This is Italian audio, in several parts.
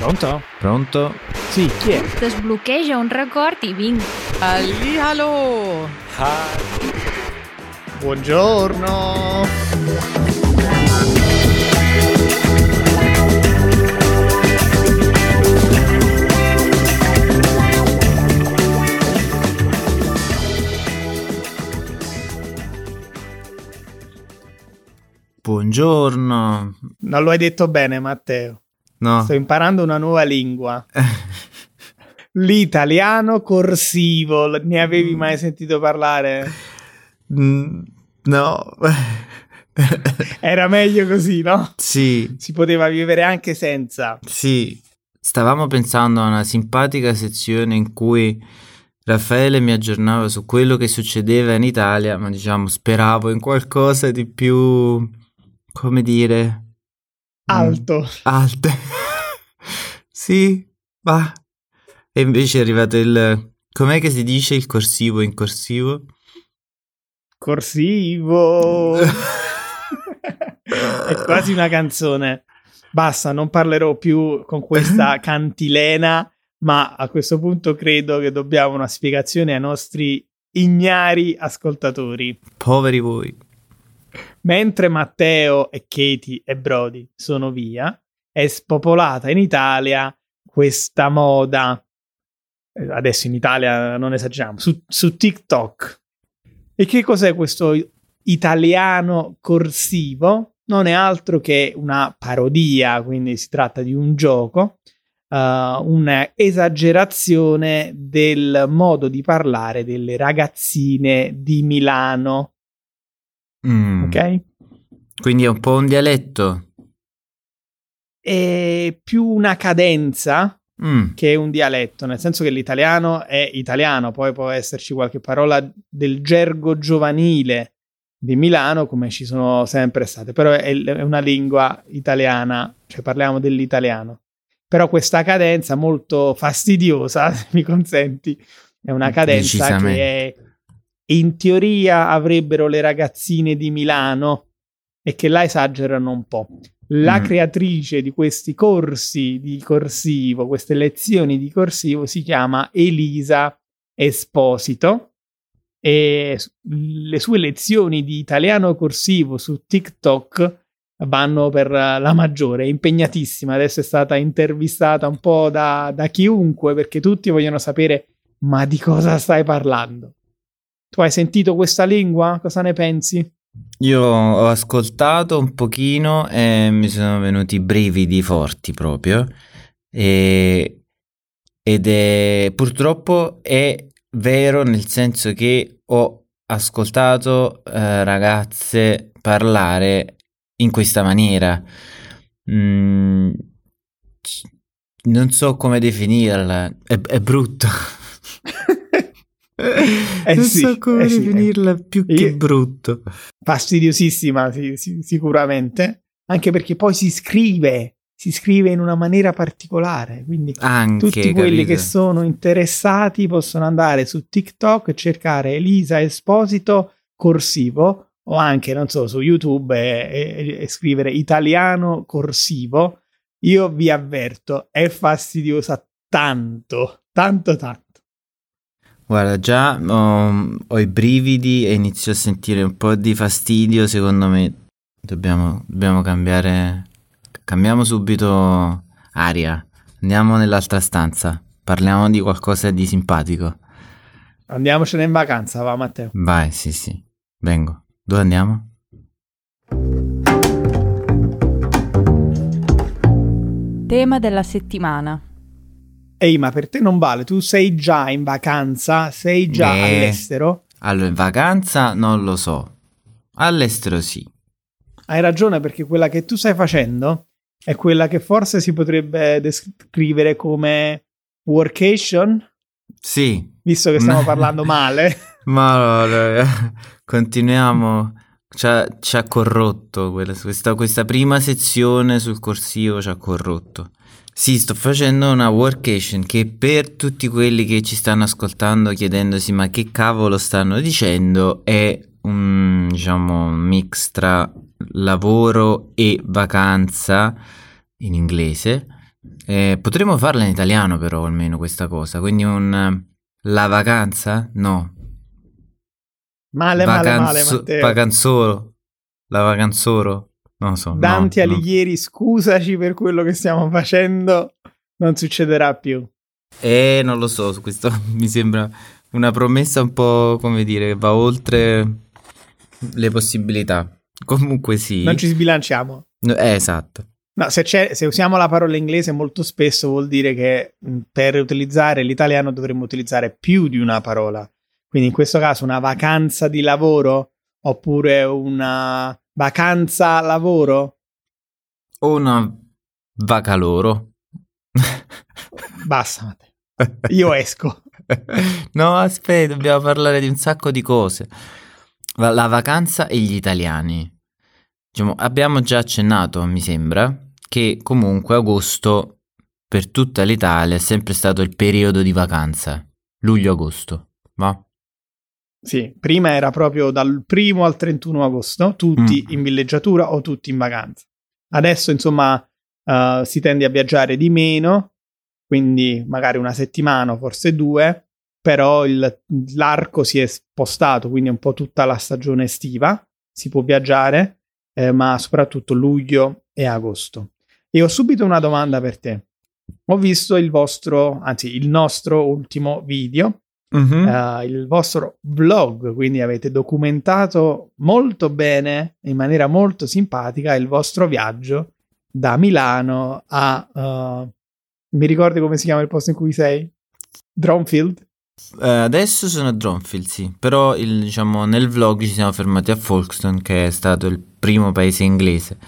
Pronto? Pronto? Sì, chi è? Desbloqueja un record i vinc. Hallihallo! Buongiorno! Buongiorno. Non lo hai detto bene, Matteo. No. Sto imparando una nuova lingua. L'italiano corsivo. Ne avevi mai sentito parlare? Mm, no. Era meglio così, no? sì, Si poteva vivere anche senza. sì. Stavamo pensando a una simpatica sezione in cui Raffaele mi aggiornava su quello che succedeva in Italia, ma diciamo speravo in qualcosa di più, come dire, mm, Alto. Sì, ma... E invece è arrivato il... Com'è che si dice il corsivo in corsivo? Corsivo. È quasi una canzone. Basta, non parlerò più con questa cantilena, ma a questo punto credo che dobbiamo una spiegazione ai nostri ignari ascoltatori. Poveri voi. Mentre Matteo e Katie e Brody sono via, è spopolata in Italia questa moda. eh, Adesso in Italia non esageriamo, su, su TikTok. E che cos'è questo italiano corsivo? Non è altro che una parodia, quindi si tratta di un gioco, uh, una esagerazione del modo di parlare delle ragazzine di Milano. Mm. Ok? Quindi è un po' un dialetto. È più una cadenza Mm. che un dialetto, nel senso che l'italiano è italiano, poi può esserci qualche parola del gergo giovanile di Milano, come ci sono sempre state, però è, è una lingua italiana, cioè parliamo dell'italiano. Però questa cadenza molto fastidiosa, se mi consenti, è una cadenza che è, in teoria avrebbero le ragazzine di Milano e che la esagerano un po'. La Mm. creatrice di questi corsi di corsivo, queste lezioni di corsivo, si chiama Elisa Esposito e le sue lezioni di italiano corsivo su TikTok vanno per la maggiore, è impegnatissima. Adesso è stata intervistata un po' da, da chiunque perché tutti vogliono sapere ma di cosa stai parlando? Tu hai sentito questa lingua? Cosa ne pensi? Io ho ascoltato un pochino e mi sono venuti brividi forti proprio. E- ed è purtroppo è vero nel senso che ho ascoltato eh, ragazze parlare in questa maniera. Mm, non so come definirla, è, è brutto. Eh non sì, so come eh sì, eh. definirla più che brutto. fastidiosissima sì, sì, sicuramente anche perché poi si scrive si scrive in una maniera particolare quindi Anche, tutti quelli capito? che sono interessati possono andare su TikTok e cercare Elisa Esposito corsivo o anche non so su YouTube e, e- e scrivere italiano corsivo io vi avverto è fastidiosa tanto tanto tanto Guarda, già ho, ho i brividi e inizio a sentire un po' di fastidio. Secondo me dobbiamo, dobbiamo cambiare. Cambiamo subito aria. Andiamo nell'altra stanza. Parliamo di qualcosa di simpatico. andiamocene in vacanza va Matteo Vai, sì, sì. Vengo. Dove andiamo? Tema della settimana. Ehi ma per te non vale tu sei già in vacanza sei già Eh. all'estero Allora, in vacanza non lo so. All'estero sì. Hai ragione perché quella che tu stai facendo è quella che forse si potrebbe descrivere come workation, Sì. visto che stiamo parlando male. Ma allora, continuiamo. Ci ha, ci ha corrotto quella- questa, questa prima sezione sul corsivo ci ha corrotto. Sì, sto facendo una workation che per tutti quelli che ci stanno ascoltando chiedendosi ma che cavolo stanno dicendo è un diciamo mix tra lavoro e vacanza in inglese Eh, potremmo farla in italiano però almeno questa cosa, quindi un... La vacanza? No. Male, male, male, Matteo. Vacanzoro. La vacanzoro. Non so. Dante no, Alighieri, no. scusaci per quello che stiamo facendo. Non succederà più. Eh, non lo so, questo mi sembra una promessa un po', come dire, va oltre le possibilità. Comunque sì. Non ci sbilanciamo. Eh, esatto. No, se, se, usiamo la parola inglese molto spesso vuol dire che per utilizzare l'italiano dovremmo utilizzare più di una parola. Quindi in questo caso una vacanza di lavoro oppure una vacanza lavoro? O una vacaloro. Basta, Matteo. Io esco. no, aspetta, dobbiamo parlare di un sacco di cose. La vacanza e gli italiani. Diciamo, abbiamo già accennato, mi sembra, che comunque agosto per tutta l'Italia è sempre stato il periodo di vacanza. Luglio-agosto, va? Sì, prima era proprio dal primo al 31 agosto, tutti mm. in villeggiatura o tutti in vacanza. Adesso, insomma, uh, si tende a viaggiare di meno, quindi magari una settimana, forse due, però il, l'arco si è spostato, quindi un po' tutta la stagione estiva, si può viaggiare, eh, ma soprattutto luglio e agosto. E ho subito una domanda per te. Ho visto il vostro, anzi il nostro ultimo video Uh-huh. Uh, il vostro vlog, quindi avete documentato molto bene, in maniera molto simpatica, il vostro viaggio da Milano a... Uh, mi ricordi come si chiama il posto in cui sei? Dronfield? Uh, adesso sono a Dronfield, sì, però il, diciamo, nel vlog ci siamo fermati a Folkestone, che è stato il primo paese inglese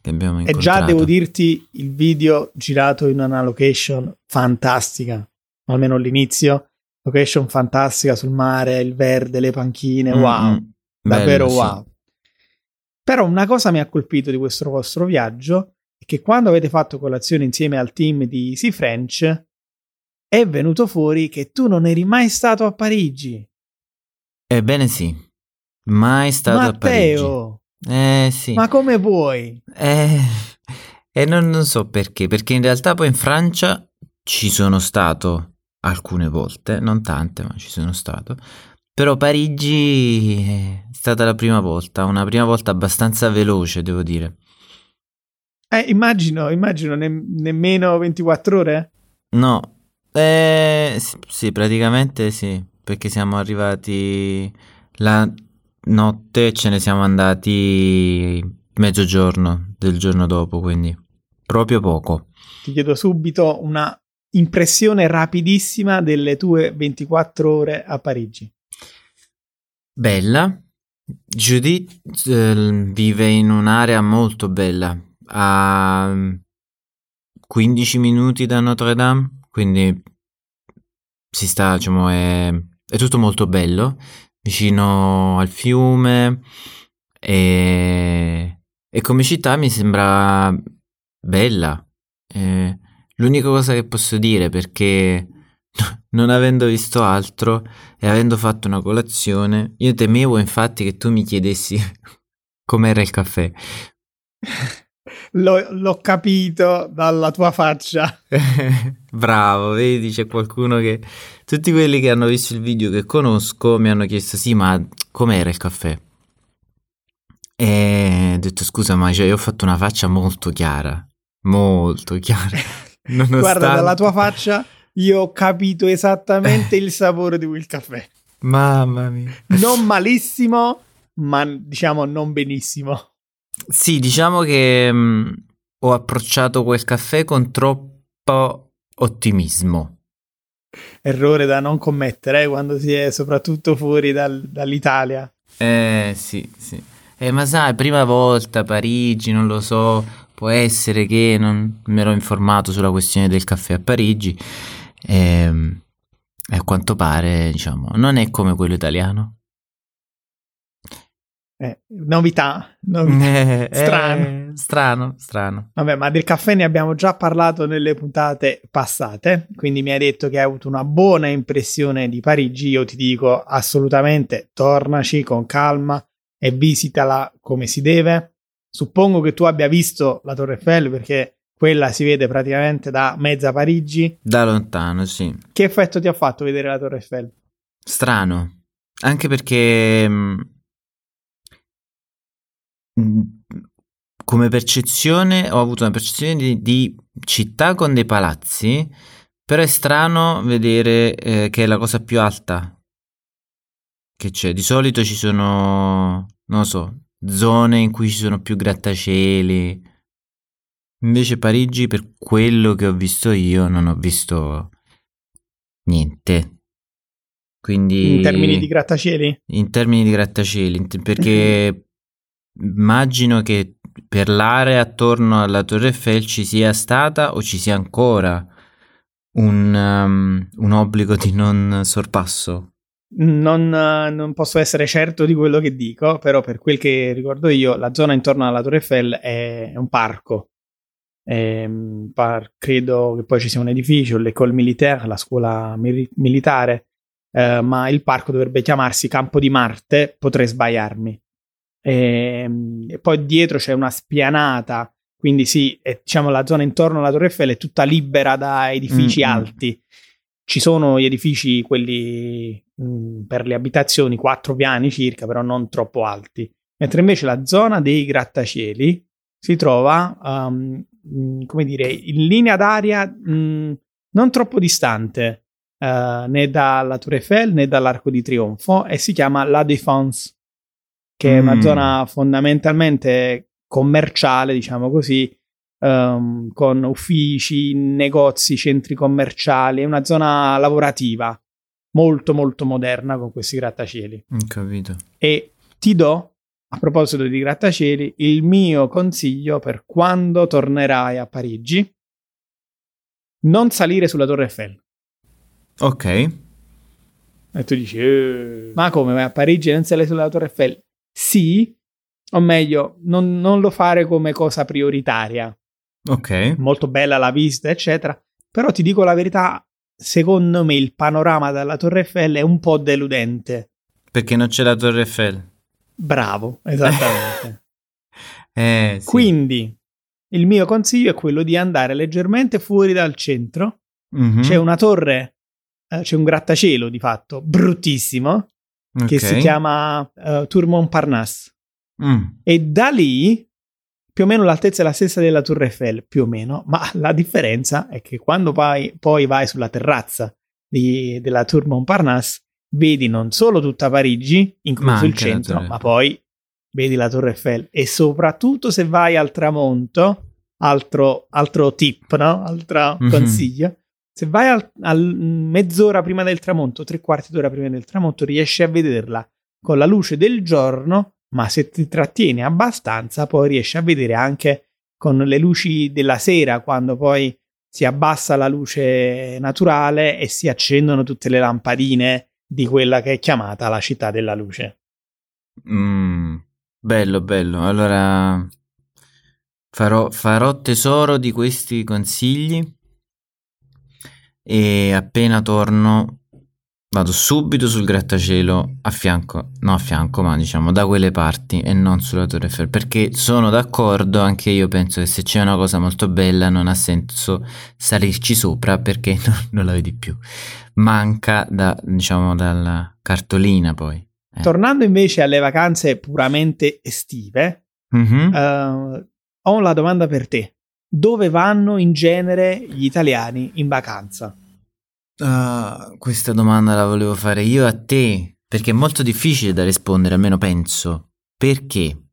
che abbiamo incontrato. E già devo dirti il video girato in una location fantastica, almeno all'inizio location fantastica sul mare, il verde, le panchine, wow, mm-hmm. davvero Bello, wow. Sì. Però una cosa mi ha colpito di questo vostro viaggio è che quando avete fatto colazione insieme al team di Easy French è venuto fuori che tu non eri mai stato a Parigi. Ebbene sì, mai stato Matteo, a Parigi. Eh sì. Ma come vuoi? Eh, eh non, non so perché, perché in realtà poi in Francia ci sono stato alcune volte, non tante, ma ci sono stato. Però Parigi è stata la prima volta, una prima volta abbastanza veloce, devo dire. Eh, immagino, immagino, ne- nemmeno 24 ore? No, eh, sì, praticamente sì, perché siamo arrivati la notte e ce ne siamo andati mezzogiorno del giorno dopo, quindi proprio poco. Ti chiedo subito una impressione rapidissima delle tue 24 ore a Parigi. Bella. Judith eh, vive in un'area molto bella, a 15 minuti da Notre Dame, quindi si sta, diciamo, è, è tutto molto bello, vicino al fiume e, e come città mi sembra bella. Eh, L'unica cosa che posso dire perché non avendo visto altro e avendo fatto una colazione, io temevo infatti che tu mi chiedessi com'era il caffè. L'ho, l'ho, capito dalla tua faccia. Bravo, vedi, c'è qualcuno che... Tutti quelli che hanno visto il video che conosco mi hanno chiesto, sì, ma com'era il caffè? E ho detto, scusa, ma cioè, io ho fatto una faccia molto chiara, molto chiara. Nonostante... Guarda, dalla tua faccia io ho capito esattamente il sapore di quel caffè. Mamma mia. Non malissimo, ma diciamo non benissimo. Sì, diciamo che mh, mm, ho approcciato quel caffè con troppo ottimismo. Errore da non commettere eh, quando si è soprattutto fuori dal, dall'Italia. Eh sì, sì. Eh, ma sai, prima volta Parigi, non lo so, può essere che non mi ero informato sulla questione del caffè a Parigi e, ehm, e a quanto pare, diciamo, non è come quello italiano. Eh, novità, novità. Eh, strano. Eh, strano, strano. Vabbè, ma del caffè ne abbiamo già parlato nelle puntate passate, quindi mi hai detto che hai avuto una buona impressione di Parigi, io ti dico assolutamente tornaci con calma e visitala come si deve Suppongo che tu abbia visto la Torre Eiffel perché quella si vede praticamente da mezza Parigi. Da lontano, sì. Che effetto ti ha fatto vedere la Torre Eiffel? Strano, anche perché mh, mh, come percezione ho avuto una percezione di, di città con dei palazzi, però è strano vedere eh, che è la cosa più alta che c'è. Di solito ci sono, non lo so, zone in cui ci sono più grattacieli. Invece Parigi, per quello che ho visto io, non ho visto niente. Quindi In termini di grattacieli? in termini di grattacieli, perché immagino che per l'area attorno alla Torre Eiffel ci sia stata o ci sia ancora un, um, un obbligo di non sorpasso. Non, non posso essere certo di quello che dico, però per quel che ricordo io, la zona intorno alla Torre Eiffel è, un parco. È un par- credo che poi ci sia un edificio, l'École Militaire, la scuola mili- militare, eh, ma il parco dovrebbe chiamarsi Campo di Marte, potrei sbagliarmi. E, e poi dietro c'è una spianata, quindi sì, è, diciamo la zona intorno alla Torre Eiffel è tutta libera da edifici Mm, mm. alti. Ci sono gli edifici, quelli mh, per le abitazioni, quattro piani circa, però non troppo alti. Mentre invece la zona dei grattacieli si trova, um, mh, come dire, in linea d'aria mh, non troppo distante eh, né dalla Tour Eiffel né dall'Arco di Trionfo e si chiama La Défense, che è una Mm. zona fondamentalmente commerciale, diciamo così, ehm, con uffici, negozi, centri commerciali, è una zona lavorativa molto molto moderna con questi grattacieli. Capito. E ti do, a proposito di grattacieli, il mio consiglio per quando tornerai a Parigi. Non salire sulla Torre Eiffel. Ok. E tu dici, "Eh, ma come vai a Parigi e non sali sulla Torre Eiffel? Sì, o meglio, non, non lo fare come cosa prioritaria. Ok. Molto bella la visita, eccetera. Però ti dico la verità, secondo me il panorama dalla Torre Eiffel è un po' deludente. Perché non c'è la Torre Eiffel. Bravo, esattamente. Eh, sì. Quindi il mio consiglio è quello di andare leggermente fuori dal centro. Mhm. C'è una torre, eh, c'è un grattacielo di fatto bruttissimo che Ok. si chiama eh, Tour Montparnasse. Mm. E da lì più o meno l'altezza è la stessa della Tour Eiffel, più o meno, ma la differenza è che quando poi, poi vai sulla terrazza di- della Tour Montparnasse vedi non solo tutta Parigi, incluso il centro, Torre ma poi vedi la Torre Eiffel e soprattutto se vai al tramonto, altro, altro tip, no? Altro Mhm. consiglio. Se vai al, al- mezz'ora prima del tramonto, tre quarti d'ora prima del tramonto, riesci a vederla con la luce del giorno, ma se ti trattieni abbastanza, poi riesci a vedere anche con le luci della sera, quando poi si abbassa la luce naturale e si accendono tutte le lampadine di quella che è chiamata la città della luce. Mm. Bello, bello. Allora farò, farò tesoro di questi consigli e appena torno vado subito sul grattacielo a fianco, no a fianco, ma diciamo da quelle parti e non sulla Torre Eiffel, perché sono d'accordo, anche io penso che se c'è una cosa molto bella non ha senso salirci sopra perché non, non la vedi più. Manca da, diciamo, dalla cartolina poi. Eh. Tornando invece alle vacanze puramente estive, Mhm. eh, ho una domanda per te. Dove vanno in genere gli italiani in vacanza? Ah, questa domanda la volevo fare io a te, perché è molto difficile da rispondere, almeno penso. Perché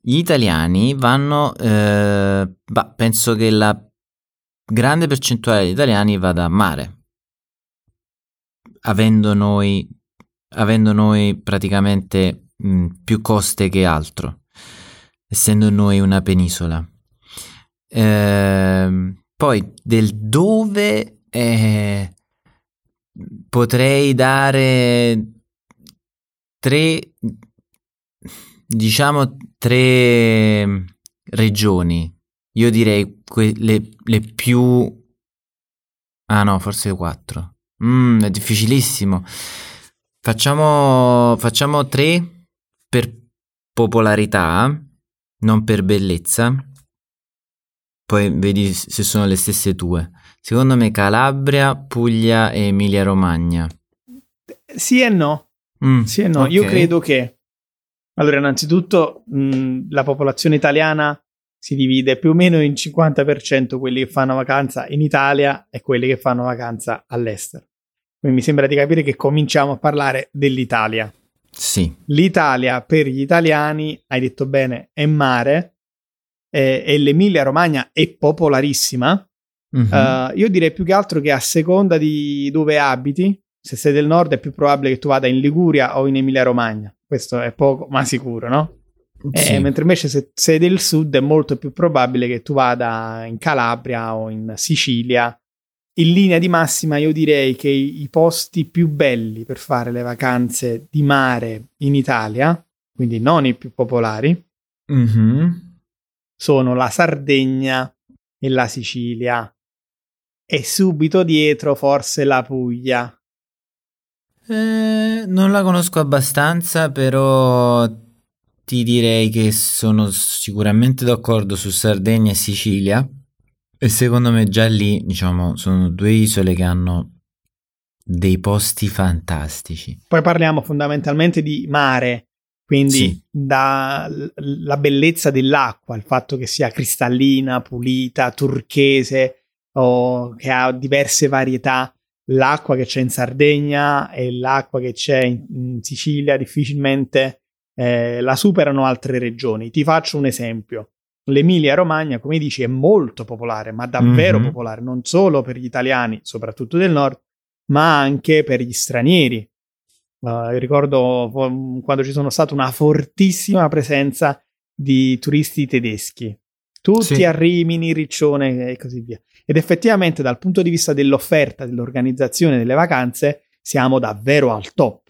gli italiani vanno, eh, bah, penso che la grande percentuale di italiani vada a mare, avendo noi, avendo noi praticamente mh, più coste che altro, essendo noi una penisola. Ehm, poi del dove eh, potrei dare tre, diciamo tre regioni. Io direi que- le, le più... Ah no, forse quattro. Mm, è difficilissimo. Facciamo, facciamo tre per popolarità, non per bellezza. poi vedi se sono le stesse tue. Secondo me Calabria, Puglia e Emilia Romagna. Sì e no. Mm, Sì e no. ok. Io credo che, allora, innanzitutto, mh, la popolazione italiana si divide più o meno in 50% quelli che fanno vacanza in Italia e quelli che fanno vacanza all'estero. Quindi mi sembra di capire che cominciamo a parlare dell'Italia. Sì. L'Italia per gli italiani, hai detto bene, è mare eh, e l'Emilia Romagna è popolarissima. Mhm. Uh, io direi più che altro che a seconda di dove abiti, se sei del nord è più probabile che tu vada in Liguria o in Emilia Romagna. Questo è poco ma sicuro, no? Eh, Sì. mentre invece se sei del sud è molto più probabile che tu vada in Calabria o in Sicilia. In linea di massima io direi che i, i posti più belli per fare le vacanze di mare in Italia, quindi non i più popolari, Mhm. sono la Sardegna e la Sicilia. E subito dietro forse la Puglia. Eh, non la conosco abbastanza, però ti direi che sono sicuramente d'accordo su Sardegna e Sicilia. E secondo me già lì, diciamo, sono due isole che hanno dei posti fantastici. Poi parliamo fondamentalmente di mare, quindi Sì. dalla bellezza dell'acqua, il fatto che sia cristallina, pulita, turchese o che ha diverse varietà. L'acqua che c'è in Sardegna e l'acqua che c'è in, in Sicilia difficilmente eh, la superano altre regioni. Ti faccio un esempio. L'Emilia Romagna, come dici, è molto popolare, ma davvero Mhm. popolare, non solo per gli italiani, soprattutto del nord, ma anche per gli stranieri. Uh, ricordo quando ci sono stata una fortissima presenza di turisti tedeschi, tutti Sì. a Rimini, Riccione e così via. Ed effettivamente dal punto di vista dell'offerta, dell'organizzazione delle vacanze, siamo davvero al top.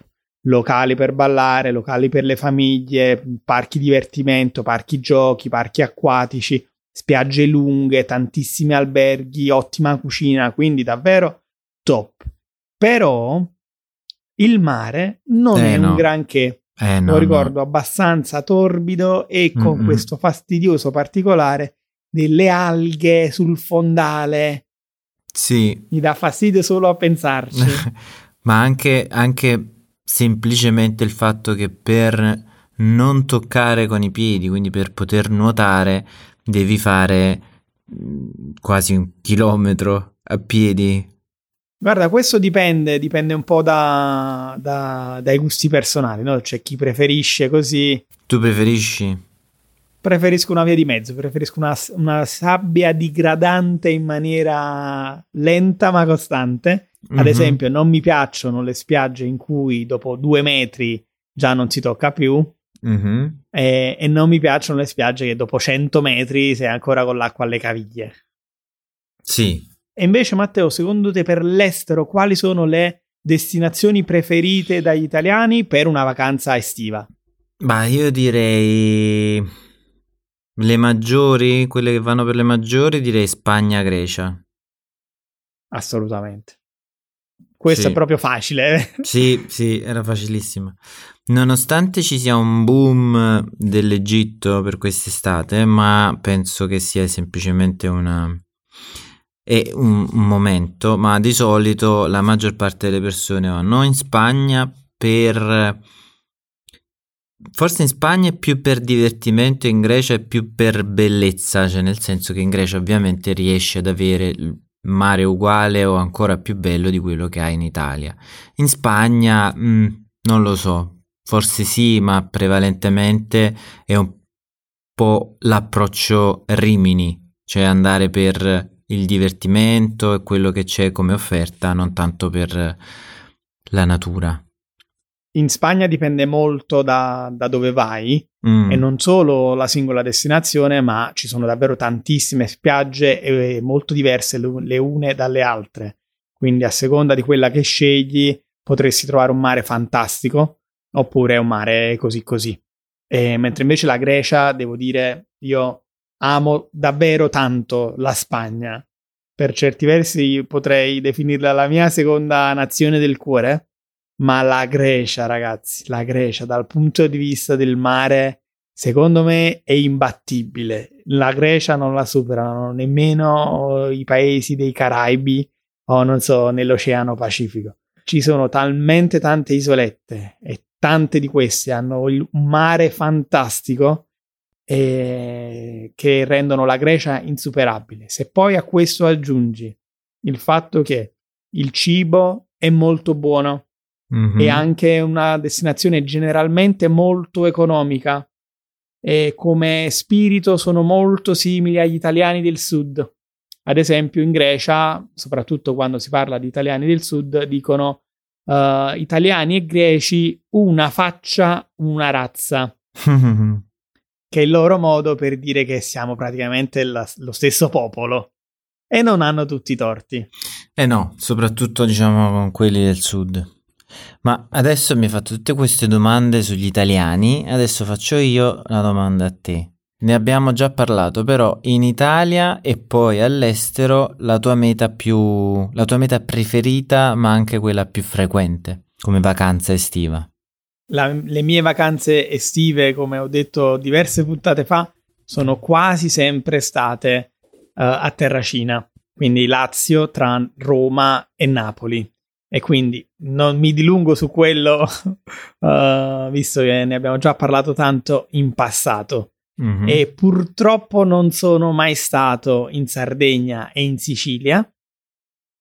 Locali per ballare, locali per le famiglie, parchi divertimento, parchi giochi, parchi acquatici, spiagge lunghe, tantissimi alberghi, ottima cucina, quindi davvero top. Però il mare non Eh, è no. un granché, Eh, no, lo ricordo no. abbastanza torbido e con Mm-mm. questo fastidioso particolare delle alghe sul fondale. Sì, Mi dà fastidio solo a pensarci. ma anche, anche semplicemente il fatto che per non toccare con i piedi, quindi per poter nuotare, devi fare mm, quasi un chilometro a piedi. Guarda, questo dipende, dipende un po' da- da- dai gusti personali, no? C'è chi preferisce così. Tu preferisci? Preferisco una via di mezzo, preferisco una, una sabbia digradante in maniera lenta ma costante. Ad Mhm. esempio, non mi piacciono le spiagge in cui dopo due metri già non si tocca più. Mhm. E, e non mi piacciono le spiagge che dopo 100 metri sei ancora con l'acqua alle caviglie. Sì. E invece, Matteo, secondo te per l'estero quali sono le destinazioni preferite dagli italiani per una vacanza estiva? Ma io direi le maggiori, quelle che vanno per le maggiori, direi Spagna-Grecia. Assolutamente. Questo Sì. è proprio facile. Sì, sì, era facilissima. Nonostante ci sia un boom dell'Egitto per quest'estate, ma penso che sia semplicemente una... è un, un momento, ma di solito la maggior parte delle persone vanno in Spagna per... Forse in Spagna è più per divertimento, in Grecia è più per bellezza, cioè nel senso che in Grecia ovviamente riesci ad avere il mare uguale o ancora più bello di quello che hai in Italia. In Spagna, mh, non lo so, forse sì, ma prevalentemente è un po' l'approccio Rimini, cioè andare per il divertimento e quello che c'è come offerta, non tanto per la natura. In Spagna dipende molto da, da dove vai Mm, e non solo la singola destinazione, ma ci sono davvero tantissime spiagge e molto diverse le le une dalle altre. Quindi a seconda di quella che scegli potresti trovare un mare fantastico oppure un mare così così. E mentre invece la Grecia, devo dire, io amo davvero tanto la Spagna. Per certi versi potrei definirla la mia seconda nazione del cuore, ma la Grecia, ragazzi, la Grecia dal punto di vista del mare secondo me è imbattibile. La Grecia non la superano nemmeno i paesi dei Caraibi o non so, nell'Oceano Pacifico. Ci sono talmente tante isolette e tante di queste hanno un mare fantastico eh, che rendono la Grecia insuperabile. Se poi a questo aggiungi il fatto che il cibo è molto buono mm-hmm. e anche una destinazione generalmente molto economica e come spirito sono molto simili agli italiani del sud. Ad esempio in Grecia, soprattutto quando si parla di italiani del sud, dicono uh, italiani e greci una faccia, una razza. che è il loro modo per dire che siamo praticamente la, lo stesso popolo e non hanno tutti i torti. Eh no, soprattutto diciamo con quelli del sud. Ma adesso mi hai fatto tutte queste domande sugli italiani, adesso faccio io la domanda a te. Ne abbiamo già parlato, però in Italia e poi all'estero la tua meta più la tua meta preferita, ma anche quella più frequente come vacanza estiva. La, le mie vacanze estive, come ho detto diverse puntate fa, sono quasi sempre state uh, a Terracina, quindi Lazio tra Roma e Napoli. E quindi non mi dilungo su quello, uh, visto che ne abbiamo già parlato tanto in passato. Mm-hmm. E purtroppo non sono mai stato in Sardegna e in Sicilia.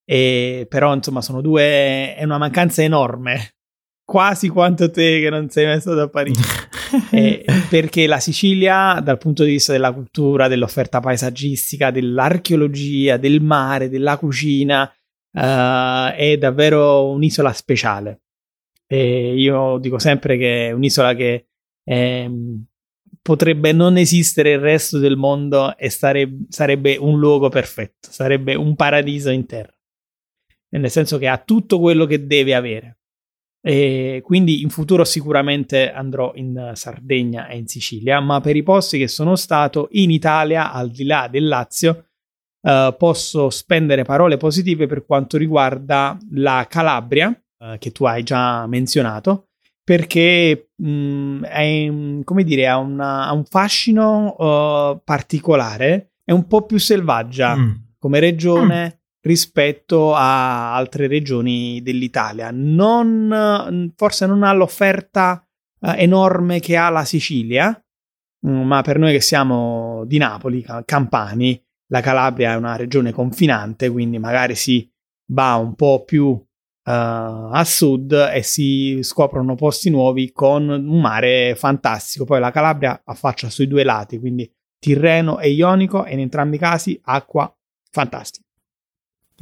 E però, insomma, sono due. È una mancanza enorme quasi quanto te che non sei mai stato a Parigi. eh, perché la Sicilia, dal punto di vista della cultura, dell'offerta paesaggistica, dell'archeologia, del mare, della cucina, eh, è davvero un'isola speciale. E io dico sempre che è un'isola che eh, potrebbe non esistere il resto del mondo e stare, sarebbe un luogo perfetto, sarebbe un paradiso in terra. Nel senso che ha tutto quello che deve avere e quindi in futuro sicuramente andrò in Sardegna e in Sicilia, ma per i posti che sono stato in Italia, al di là del Lazio, eh, posso spendere parole positive per quanto riguarda la Calabria, eh, che tu hai già menzionato, perché mh, mm, è, come dire, ha, una, ha un fascino uh, particolare, è un po' più selvaggia mm. come regione. Mm rispetto a altre regioni dell'Italia. Non, forse non ha l'offerta eh, enorme che ha la Sicilia, mm, ma per noi che siamo di Napoli, campani, la Calabria è una regione confinante, quindi magari si va un po' più uh, a sud e si scoprono posti nuovi con un mare fantastico. Poi la Calabria affaccia sui due lati, quindi Tirreno e Ionico, e in entrambi i casi acqua fantastica.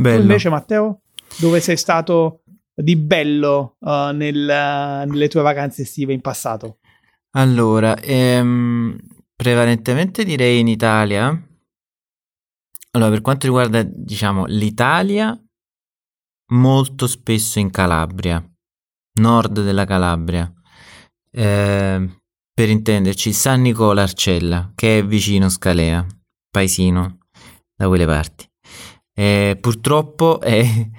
Bello. Tu invece, Matteo, dove sei stato di bello uh, nel, nelle tue vacanze estive in passato? Allora, ehm, prevalentemente direi in Italia. Allora, per quanto riguarda, diciamo, l'Italia, molto spesso in Calabria, nord della Calabria. Eh, per intenderci, San Nicola Arcella, che è vicino Scalea, paesino da quelle parti. Eh, purtroppo è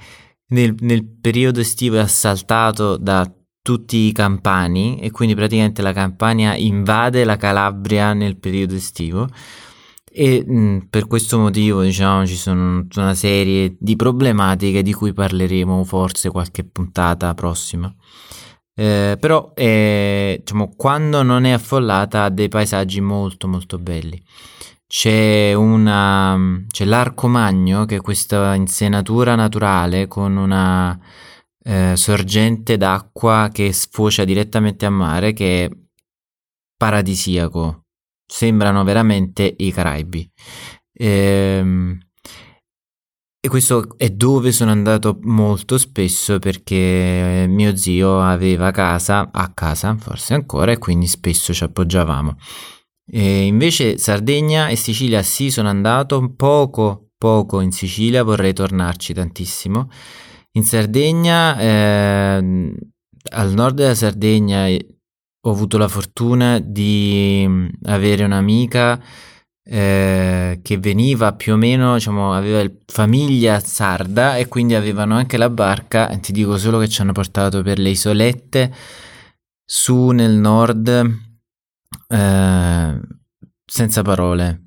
nel, nel, periodo estivo è assaltato da tutti i campani e quindi praticamente la Campania invade la Calabria nel periodo estivo e mh, per questo motivo diciamo ci sono una serie di problematiche di cui parleremo forse qualche puntata prossima. Eh, però eh, diciamo, quando non è affollata ha dei paesaggi molto molto belli c'è, una, c'è l'Arco Magno, che è questa insenatura naturale con una eh, sorgente d'acqua che sfocia direttamente a mare, che è paradisiaco. Sembrano veramente i Caraibi. Ehm, e questo è dove sono andato molto spesso perché mio zio aveva casa, a casa forse ancora, e quindi spesso ci appoggiavamo. E invece Sardegna e Sicilia sì sono andato poco poco in Sicilia, vorrei tornarci tantissimo. In Sardegna, eh, al nord della Sardegna, eh, ho avuto la fortuna di mm, avere un'amica eh, che veniva più o meno, diciamo, aveva famiglia sarda e quindi avevano anche la barca. E ti dico solo che ci hanno portato per le isolette su nel nord eh, senza parole.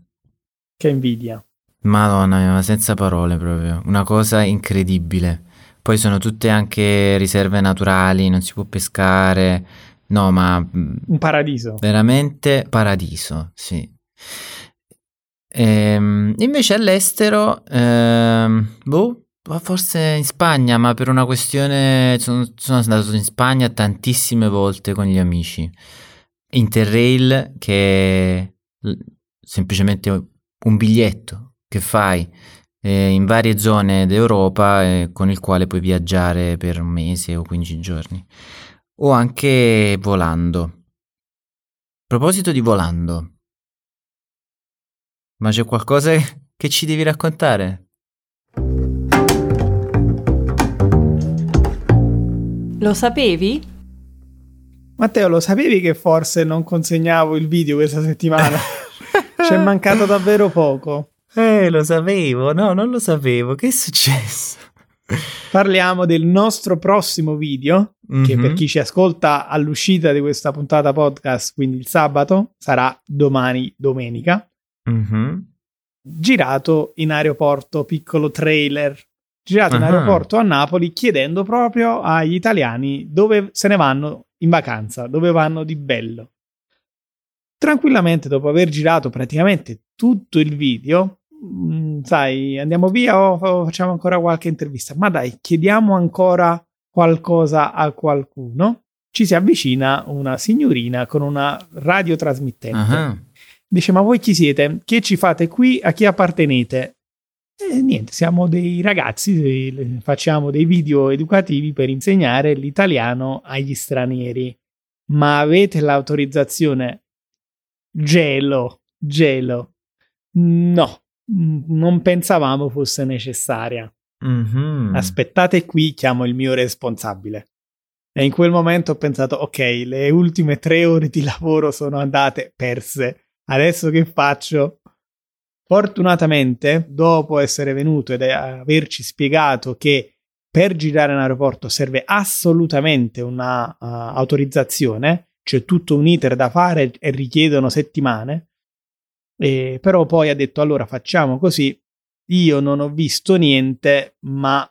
Che invidia. Madonna mia, senza parole proprio. Una cosa incredibile. Poi sono tutte anche riserve naturali, non si può pescare. No, ma mm, Un paradiso. veramente paradiso, sì. Ehm, invece all'estero, ehm, boh, forse in Spagna, ma per una questione... Sono, sono andato in Spagna tantissime volte con gli amici. Interrail, che è semplicemente un biglietto che fai eh, in varie zone d'Europa eh, con il quale puoi viaggiare per un mese o 15 giorni. O anche volando. A proposito di volando, ma c'è qualcosa che ci devi raccontare? Lo sapevi? Matteo, lo sapevi che forse non consegnavo il video questa settimana? Ci è mancato davvero poco. Eh, lo sapevo, no, non lo sapevo. Che è successo? Parliamo del nostro prossimo video, che Mhm. per chi ci ascolta all'uscita di questa puntata podcast, quindi il sabato, sarà domani domenica, Mhm. girato in aeroporto, piccolo trailer, girato in Ah. aeroporto a Napoli chiedendo proprio agli italiani dove se ne vanno in vacanza, dove vanno di bello. Tranquillamente, dopo aver girato praticamente tutto il video, mm, sai, andiamo via o o facciamo ancora qualche intervista? Ma dai, chiediamo ancora qualcosa a qualcuno. Ci si avvicina una signorina con una radiotrasmittente. Ah. Dice: Ma voi chi siete? Che ci fate qui? A chi appartenete? E niente, siamo dei ragazzi, facciamo dei video educativi per insegnare l'italiano agli stranieri. Ma avete l'autorizzazione? Gelo, gelo. No, non pensavamo fosse necessaria. Mhm. Aspettate qui, chiamo il mio responsabile. E in quel momento ho pensato, ok, le ultime tre ore di lavoro sono andate perse. Adesso che faccio? Fortunatamente, dopo essere venuto ed averci spiegato che per girare in aeroporto serve assolutamente una uh, autorizzazione, c'è tutto un iter da fare e richiedono settimane. E però poi ha detto: allora facciamo così. Io non ho visto niente, ma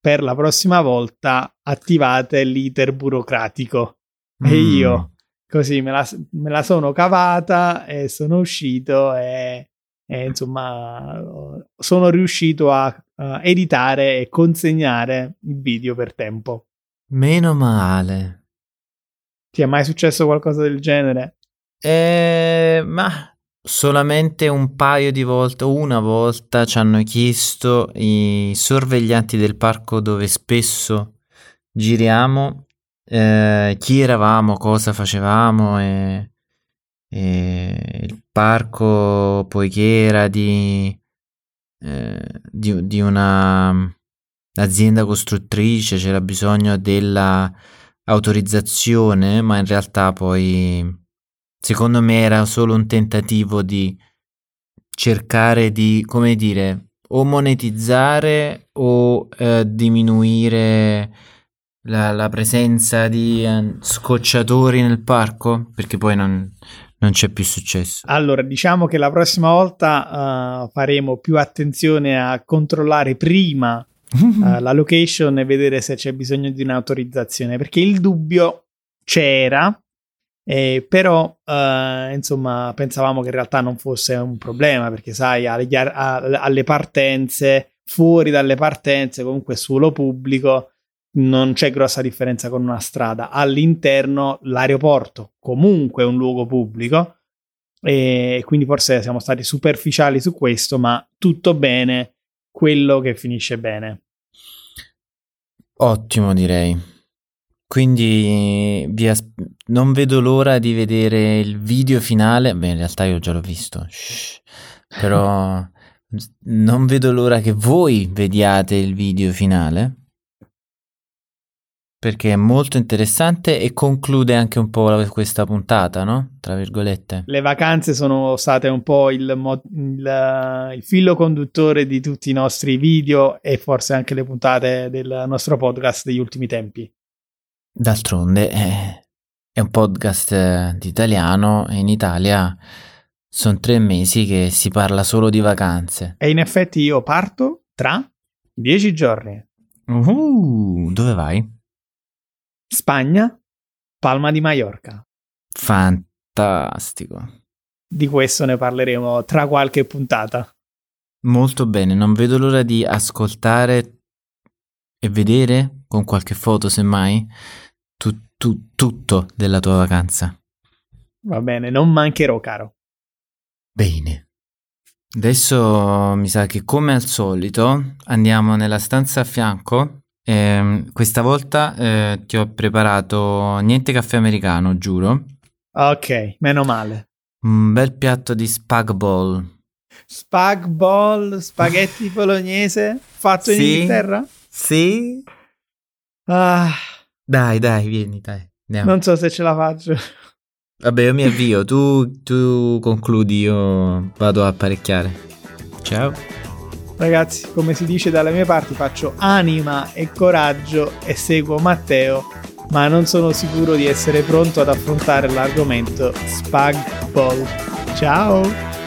per la prossima volta attivate l'iter burocratico. E Mm. io così me la, me la sono cavata e sono uscito e, e, insomma sono riuscito a, a editare e consegnare il video per tempo. Meno male. Ti è mai successo qualcosa del genere? Eh, ma solamente un paio di volte, una volta ci hanno chiesto i sorveglianti del parco dove spesso giriamo eh, chi eravamo, cosa facevamo e, e il parco poiché era di, eh, di, di una azienda costruttrice c'era bisogno della autorizzazione ma in realtà poi secondo me era solo un tentativo di cercare di, come dire, o monetizzare o eh, diminuire la, la, presenza di uh, scocciatori nel parco, perché poi non, non, c'è più successo. Allora, diciamo che la prossima volta uh, faremo più attenzione a controllare prima uh, la location e vedere se c'è bisogno di un'autorizzazione, perché il dubbio c'era, eh, però uh, insomma pensavamo che in realtà non fosse un problema perché sai alle, alle partenze fuori dalle partenze comunque suolo pubblico non c'è grossa differenza con una strada all'interno l'aeroporto comunque è un luogo pubblico e quindi forse siamo stati superficiali su questo ma tutto bene quello che finisce bene ottimo direi quindi as- non vedo l'ora di vedere il video finale. Beh, in realtà io già l'ho visto. Shh. Però non vedo l'ora che voi vediate il video finale. Perché è molto interessante e conclude anche un po' questa puntata, no? Tra virgolette. Le vacanze sono state un po' il, mo- il, il filo conduttore di tutti i nostri video e forse anche le puntate del nostro podcast degli ultimi tempi. D'altronde, eh, è un podcast eh, di italiano e in Italia sono tre mesi che si parla solo di vacanze. E in effetti io parto tra dieci giorni. Uh, dove vai? Spagna, Palma di Mallorca. Fantastico. Di questo ne parleremo tra qualche puntata. Molto bene, non vedo l'ora di ascoltare e vedere con qualche foto, semmai, tu, tu, tutto della tua vacanza. Va bene, non mancherò, caro. Bene. Adesso mi sa che come al solito andiamo nella stanza a fianco. Eh, questa volta eh, ti ho preparato niente caffè americano, giuro. Ok, meno male. Un bel piatto di spag ball. Spag ball, spaghetti bolognese fatto in Sì. Inghilterra? Sì. Ah, Dai, dai, vieni, dai. Andiamo. non so se ce la faccio. Vabbè, io mi avvio, tu, tu concludi, io vado a apparecchiare. Ciao. Ragazzi, come si dice dalle mie parti, faccio anima e coraggio e seguo Matteo, ma non sono sicuro di essere pronto ad affrontare l'argomento Spag Ball. Ciao!